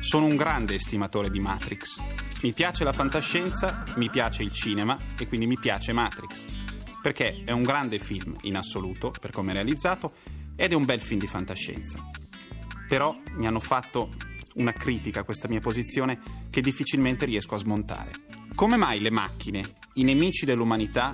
sono un grande estimatore di Matrix. Mi piace la fantascienza, mi piace il cinema e quindi mi piace Matrix. Perché è un grande film in assoluto, per come è realizzato, ed è un bel film di fantascienza. Però mi hanno fatto una critica a questa mia posizione che difficilmente riesco a smontare. Come mai le macchine, i nemici dell'umanità,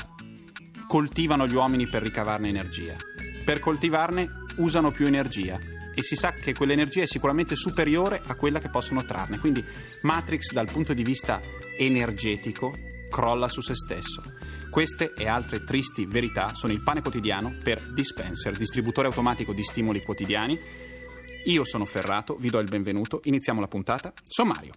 coltivano gli uomini per ricavarne energia? Per coltivarne usano più energia e si sa che quell'energia è sicuramente superiore a quella che possono trarne. Quindi Matrix dal punto di vista energetico crolla su se stesso. Queste e altre tristi verità sono il pane quotidiano per Dispenser, distributore automatico di stimoli quotidiani. Io sono Ferrato, vi do il benvenuto, iniziamo la puntata. Sommario.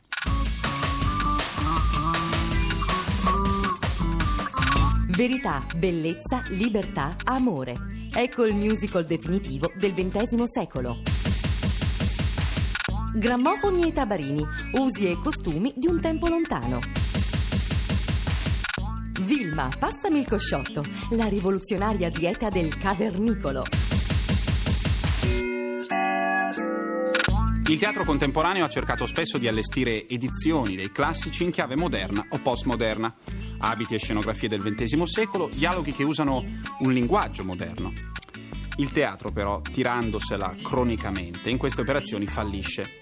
Verità, bellezza, libertà, amore. Ecco il musical definitivo del XX secolo. Grammofoni e tabarini, usi e costumi di un tempo lontano. Vilma, passami il cosciotto, la rivoluzionaria dieta del cavernicolo. Il teatro contemporaneo ha cercato spesso di allestire edizioni dei classici in chiave moderna o postmoderna. Abiti e scenografie del XX secolo, dialoghi che usano un linguaggio moderno. Il teatro, però, tirandosela cronicamente, in queste operazioni fallisce.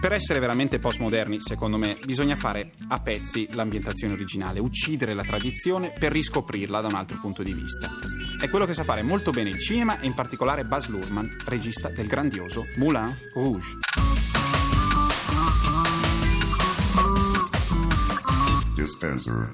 Per essere veramente postmoderni, secondo me, bisogna fare a pezzi l'ambientazione originale, uccidere la tradizione per riscoprirla da un altro punto di vista. È quello che sa fare molto bene il cinema e in particolare Baz Luhrmann, regista del grandioso Moulin Rouge. Dispenser.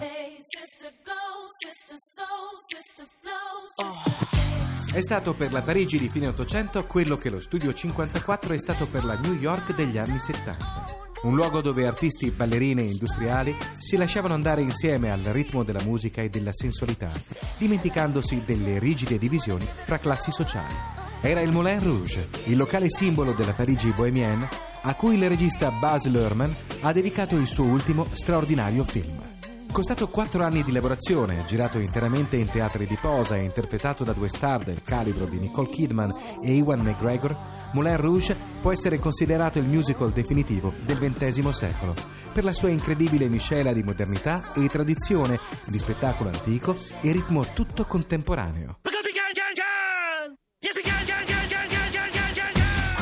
Hey, sister, go, sister, soul, sister, flow, sister. È stato per la Parigi di fine Ottocento quello che lo Studio 54 è stato per la New York degli anni 70. Un luogo dove artisti, ballerine e industriali si lasciavano andare insieme al ritmo della musica e della sensualità, dimenticandosi delle rigide divisioni fra classi sociali. Era il Moulin Rouge, il locale simbolo della Parigi bohemienne, a cui il regista Baz Luhrmann ha dedicato il suo ultimo straordinario film. Costato quattro anni di lavorazione, girato interamente in teatri di posa e interpretato da due star del calibro di Nicole Kidman e Ewan McGregor, Moulin Rouge può essere considerato il musical definitivo del XX secolo, per la sua incredibile miscela di modernità e tradizione, di spettacolo antico e ritmo tutto contemporaneo.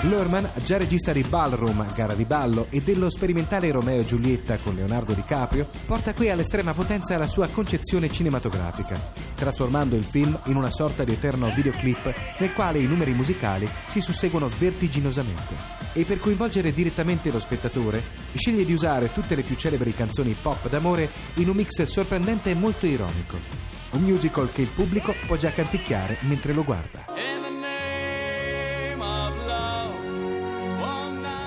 Lorman, già regista di Ballroom, gara di ballo, e dello sperimentale Romeo e Giulietta con Leonardo DiCaprio, porta qui all'estrema potenza la sua concezione cinematografica, trasformando il film in una sorta di eterno videoclip nel quale i numeri musicali si susseguono vertiginosamente. E per coinvolgere direttamente lo spettatore, sceglie di usare tutte le più celebri canzoni pop d'amore in un mix sorprendente e molto ironico. Un musical che il pubblico può già canticchiare mentre lo guarda.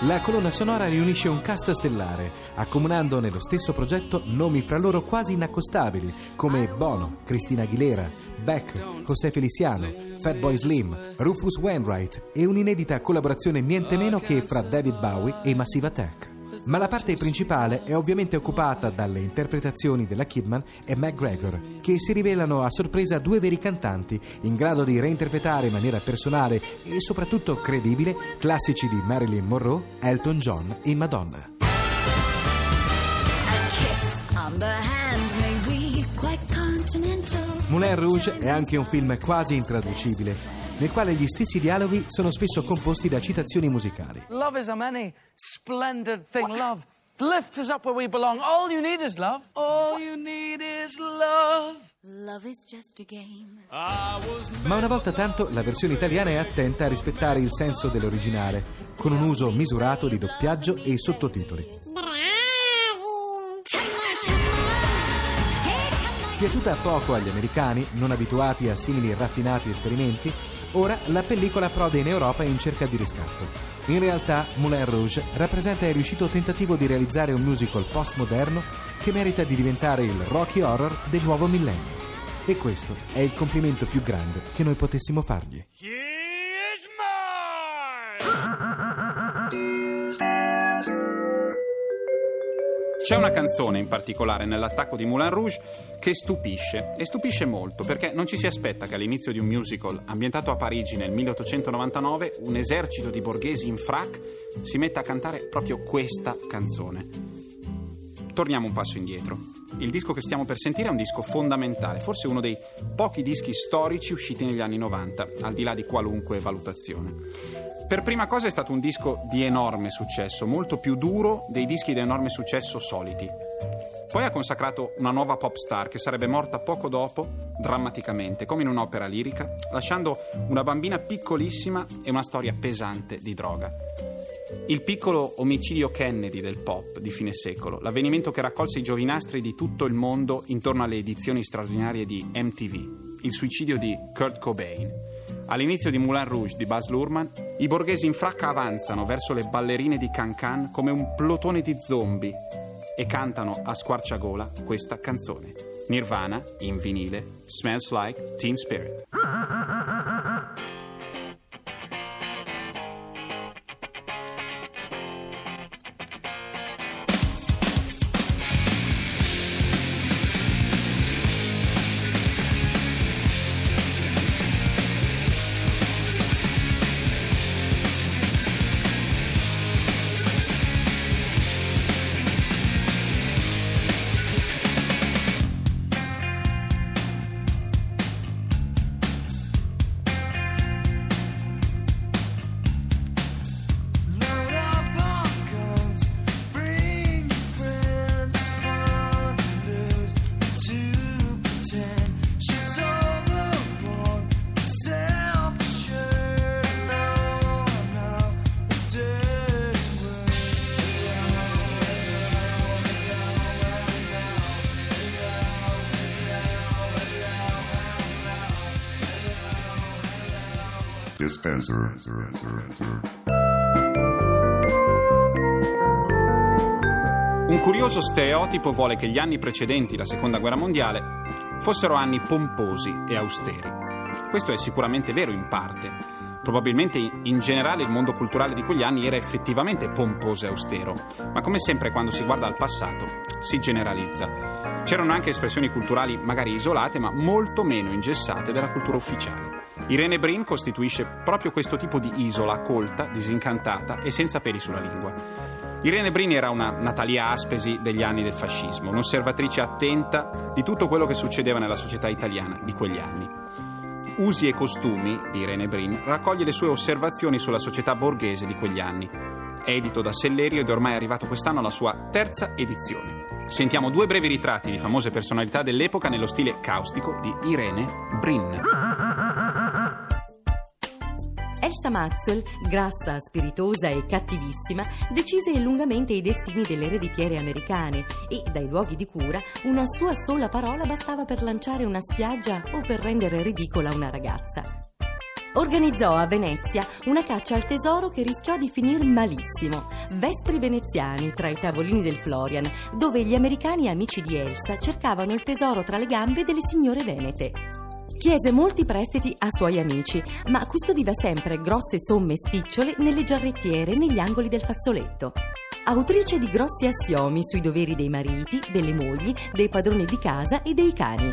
La colonna sonora riunisce un cast stellare, accomunando nello stesso progetto nomi fra loro quasi inaccostabili come Bono, Cristina Aguilera, Beck, José Feliciano, Fatboy Slim, Rufus Wainwright e un'inedita collaborazione niente meno che fra David Bowie e Massive Attack. Ma la parte principale è ovviamente occupata dalle interpretazioni della Kidman e McGregor, che si rivelano a sorpresa due veri cantanti, in grado di reinterpretare in maniera personale e soprattutto credibile classici di Marilyn Monroe, Elton John e Madonna. Moulin Rouge è anche un film quasi intraducibile, nel quale gli stessi dialoghi sono spesso composti da citazioni musicali. Love is a many splendid thing. Love lift us up where we belong. All you need is love. All you need is love. Love is just a game. Ma una volta tanto la versione italiana è attenta a rispettare il senso dell'originale, con un uso misurato di doppiaggio e sottotitoli. Piaciuta poco agli americani, non abituati a simili raffinati esperimenti, ora la pellicola prode in Europa in cerca di riscatto. In realtà, Moulin Rouge rappresenta il riuscito tentativo di realizzare un musical postmoderno che merita di diventare il Rocky Horror del nuovo millennio. E questo è il complimento più grande che noi potessimo fargli. C'è una canzone in particolare nell'attacco di Moulin Rouge che stupisce, e stupisce molto, perché non ci si aspetta che all'inizio di un musical ambientato a Parigi nel 1899 un esercito di borghesi in frac si metta a cantare proprio questa canzone. Torniamo un passo indietro. Il disco che stiamo per sentire è un disco fondamentale, forse uno dei pochi dischi storici usciti negli anni 90, al di là di qualunque valutazione. Per prima cosa è stato un disco di enorme successo, molto più duro dei dischi di enorme successo soliti. Poi ha consacrato una nuova pop star che sarebbe morta poco dopo, drammaticamente, come in un'opera lirica, lasciando una bambina piccolissima e una storia pesante di droga. Il piccolo omicidio Kennedy del pop di fine secolo, l'avvenimento che raccolse i giovinastri di tutto il mondo intorno alle edizioni straordinarie di MTV, il suicidio di Kurt Cobain. All'inizio di Moulin Rouge di Baz Luhrmann, i borghesi in fracca avanzano verso le ballerine di Cancan come un plotone di zombie e cantano a squarciagola questa canzone. Nirvana, in vinile, Smells Like Teen Spirit. Dispenser. Un curioso stereotipo vuole che gli anni precedenti la seconda guerra mondiale fossero anni pomposi e austeri. Questo è sicuramente vero in parte. Probabilmente in generale il mondo culturale di quegli anni era effettivamente pomposo e austero, ma come sempre quando si guarda al passato si generalizza. C'erano anche espressioni culturali magari isolate, ma molto meno ingessate della cultura ufficiale. Irene Brin costituisce proprio questo tipo di isola colta, disincantata e senza peli sulla lingua. Irene Brin era una Natalia Aspesi degli anni del fascismo, un'osservatrice attenta di tutto quello che succedeva nella società italiana di quegli anni. Usi e costumi di Irene Brin raccoglie le sue osservazioni sulla società borghese di quegli anni. È edito da Sellerio ed è ormai arrivato quest'anno alla sua terza edizione. Sentiamo due brevi ritratti di famose personalità dell'epoca nello stile caustico di Irene Brin. Elsa Maxwell, grassa, spiritosa e cattivissima, decise lungamente i destini delle ereditiere americane e, dai luoghi di cura, una sua sola parola bastava per lanciare una spiaggia o per rendere ridicola una ragazza. Organizzò a Venezia una caccia al tesoro che rischiò di finir malissimo. Vespri veneziani tra i tavolini del Florian, dove gli americani amici di Elsa cercavano il tesoro tra le gambe delle signore venete. Chiese molti prestiti a suoi amici, ma custodiva sempre grosse somme spicciole nelle giarrettiere negli angoli del fazzoletto. Autrice di grossi assiomi sui doveri dei mariti, delle mogli, dei padroni di casa e dei cani.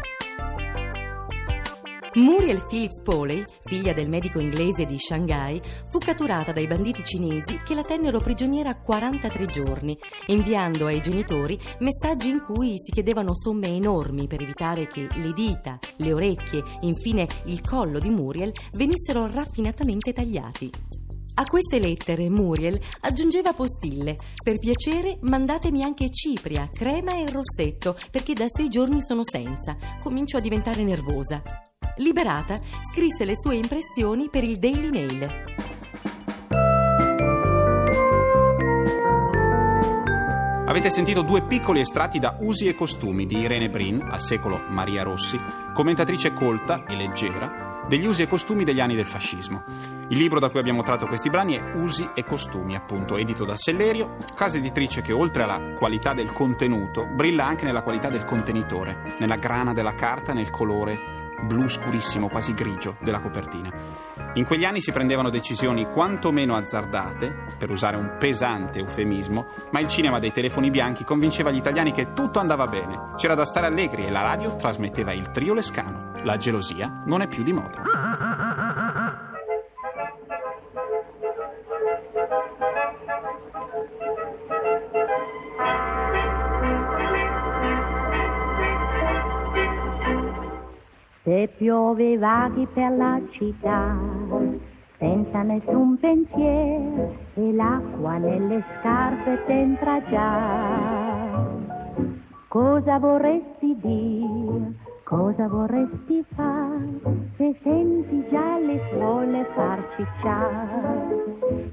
Muriel Phillips Poley, figlia del medico inglese di Shanghai, fu catturata dai banditi cinesi che la tennero prigioniera 43 giorni, inviando ai genitori messaggi in cui si chiedevano somme enormi per evitare che le dita, le orecchie, infine il collo di Muriel venissero raffinatamente tagliati. A queste lettere Muriel aggiungeva postille. Per piacere mandatemi anche cipria, crema e rossetto, perché da sei giorni sono senza. Comincio a diventare nervosa. Liberata, scrisse le sue impressioni per il Daily Mail. Avete sentito due piccoli estratti da Usi e costumi di Irene Brin, al secolo Maria Rossi, commentatrice colta e leggera, degli usi e costumi degli anni del fascismo. Il libro da cui abbiamo tratto questi brani è Usi e costumi, appunto, edito da Sellerio, casa editrice che oltre alla qualità del contenuto brilla anche nella qualità del contenitore, nella grana della carta, nel colore blu scurissimo, quasi grigio, della copertina. In quegli anni si prendevano decisioni quantomeno azzardate, per usare un pesante eufemismo, ma il cinema dei telefoni bianchi convinceva gli italiani che tutto andava bene. C'era da stare allegri e la radio trasmetteva il trio Lescano. La gelosia non è più di moda. Piove vaghi per la città, senza nessun pensiero, e l'acqua nelle scarpe t'entra già. Cosa vorresti dire? Cosa vorresti fare? Se senti già le suole far cicciare?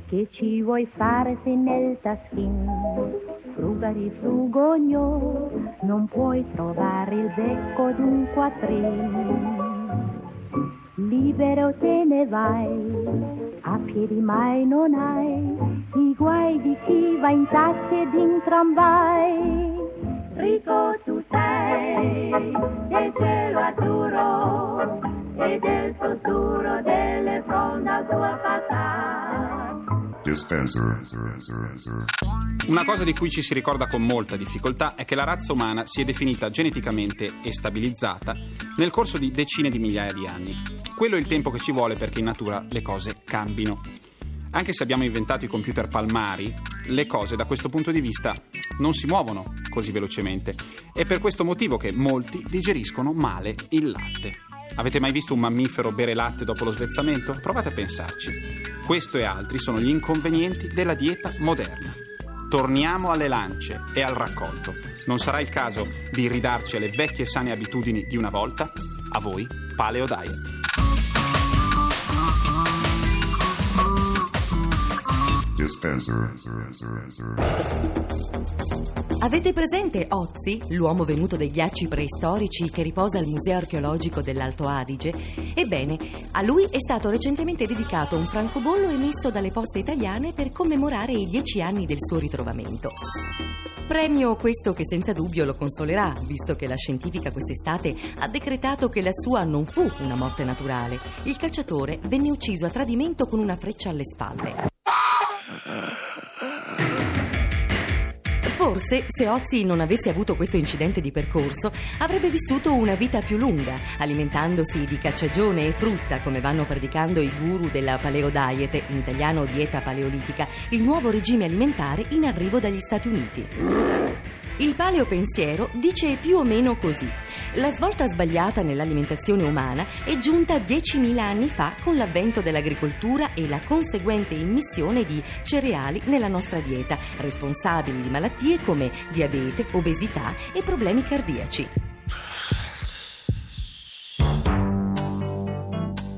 Che ci vuoi fare se nel taschino frugari frugogno non puoi trovare il becco d'un quattrino? Libero te ne vai, a piedi mai non hai i guai di chi va in taxi ed in tramvai. Rico tu sei del cielo azzurro e del sussurro delle fronde al tuo. Una cosa di cui ci si ricorda con molta difficoltà è che la razza umana si è definita geneticamente e stabilizzata nel corso di decine di migliaia di anni. Quello è il tempo che ci vuole perché in natura le cose cambino. Anche se abbiamo inventato i computer palmari, le cose da questo punto di vista non si muovono così velocemente. È per questo motivo che molti digeriscono male il latte. Avete mai visto un mammifero bere latte dopo lo svezzamento? Provate a pensarci. Questo e altri sono gli inconvenienti della dieta moderna. Torniamo alle lance e al raccolto. Non sarà il caso di ridarci alle vecchie sane abitudini di una volta? A voi, Paleo Diet. Dispenser. Avete presente Ozzi, l'uomo venuto dai ghiacci preistorici che riposa al Museo archeologico dell'Alto Adige? Ebbene, a lui è stato recentemente dedicato un francobollo emesso dalle poste italiane per commemorare i dieci anni del suo ritrovamento. Premio questo che senza dubbio lo consolerà, visto che la scientifica quest'estate ha decretato che la sua non fu una morte naturale. Il cacciatore venne ucciso a tradimento con una freccia alle spalle. Forse, se Ozzy non avesse avuto questo incidente di percorso, avrebbe vissuto una vita più lunga, alimentandosi di cacciagione e frutta, come vanno predicando i guru della paleo diet, in italiano dieta paleolitica, il nuovo regime alimentare in arrivo dagli Stati Uniti. Il paleo pensiero dice più o meno così. La svolta sbagliata nell'alimentazione umana è giunta 10.000 anni fa con l'avvento dell'agricoltura e la conseguente immissione di cereali nella nostra dieta, responsabili di malattie come diabete, obesità e problemi cardiaci.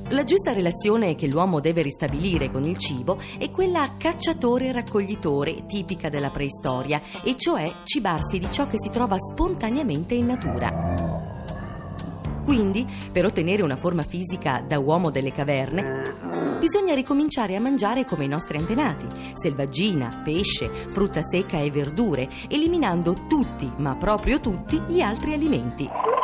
La giusta relazione che l'uomo deve ristabilire con il cibo è quella cacciatore-raccoglitore tipica della preistoria, e cioè cibarsi di ciò che si trova spontaneamente in natura. Quindi, per ottenere una forma fisica da uomo delle caverne, bisogna ricominciare a mangiare come i nostri antenati, selvaggina, pesce, frutta secca e verdure, eliminando tutti, ma proprio tutti, gli altri alimenti.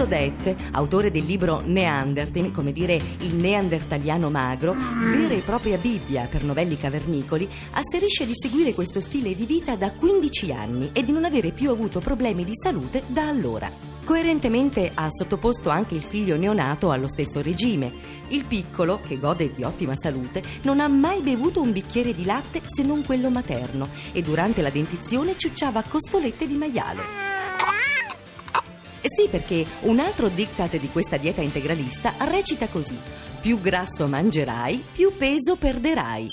Ray Odette, autore del libro Neanderthal, come dire il neandertaliano magro, vera e propria Bibbia per novelli cavernicoli, asserisce di seguire questo stile di vita da 15 anni e di non avere più avuto problemi di salute da allora. Coerentemente ha sottoposto anche il figlio neonato allo stesso regime. Il piccolo, che gode di ottima salute, non ha mai bevuto un bicchiere di latte se non quello materno e durante la dentizione ciucciava costolette di maiale. Sì, perché un altro diktat di questa dieta integralista recita così: più grasso mangerai, più peso perderai.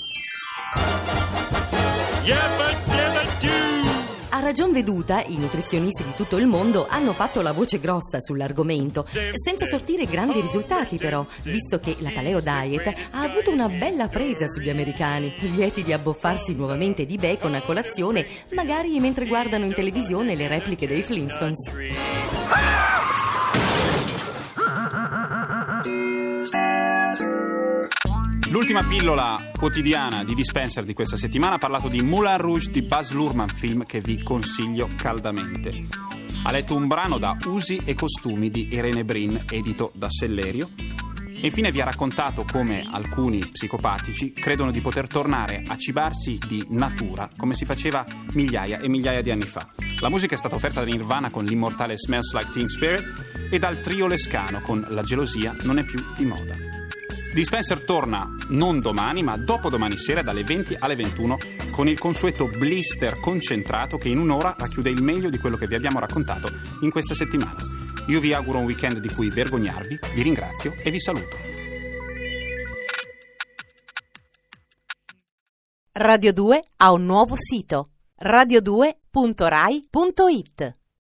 A ragion veduta, i nutrizionisti di tutto il mondo hanno fatto la voce grossa sull'argomento, senza sortire grandi risultati però, visto che la Paleo Diet ha avuto una bella presa sugli americani, lieti di abboffarsi nuovamente di bacon a colazione, magari mentre guardano in televisione le repliche dei Flintstones. L'ultima pillola quotidiana di Dispenser di questa settimana ha parlato di Moulin Rouge di Baz Luhrmann, film che vi consiglio caldamente. Ha letto un brano da Usi e costumi di Irene Brin, edito da Sellerio. E infine vi ha raccontato come alcuni psicopatici credono di poter tornare a cibarsi di natura come si faceva migliaia e migliaia di anni fa. La musica è stata offerta da Nirvana con l'immortale Smells Like Teen Spirit e dal trio Lescano con La gelosia non è più di moda. Dispenser torna non domani, ma dopodomani sera dalle 20 alle 21 con il consueto blister concentrato che in un'ora racchiude il meglio di quello che vi abbiamo raccontato in questa settimana. Io vi auguro un weekend di cui vergognarvi, vi ringrazio e vi saluto. Radio 2 ha un nuovo sito radio2.rai.it